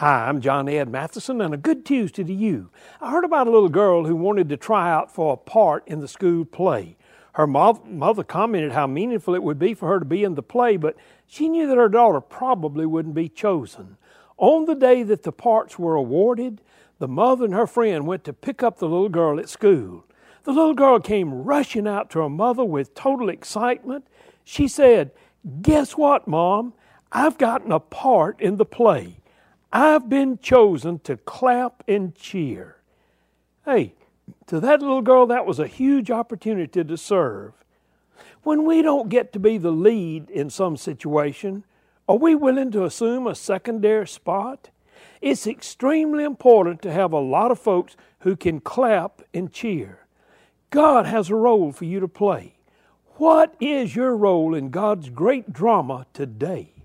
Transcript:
Hi, I'm John Ed Mathison, and a good Tuesday to you. I heard about a little girl who wanted to try out for a part in the school play. Her mother commented how meaningful it would be for her to be in the play, but she knew that her daughter probably wouldn't be chosen. On the day that the parts were awarded, the mother and her friend went to pick up the little girl at school. The little girl came rushing out to her mother with total excitement. She said, Guess what, Mom? I've gotten a part in the play. I've been chosen to clap and cheer. Hey, to that little girl, that was a huge opportunity to serve. When we don't get to be the lead in some situation, are we willing to assume a secondary spot? It's extremely important to have a lot of folks who can clap and cheer. God has a role for you to play. What is your role in God's great drama today?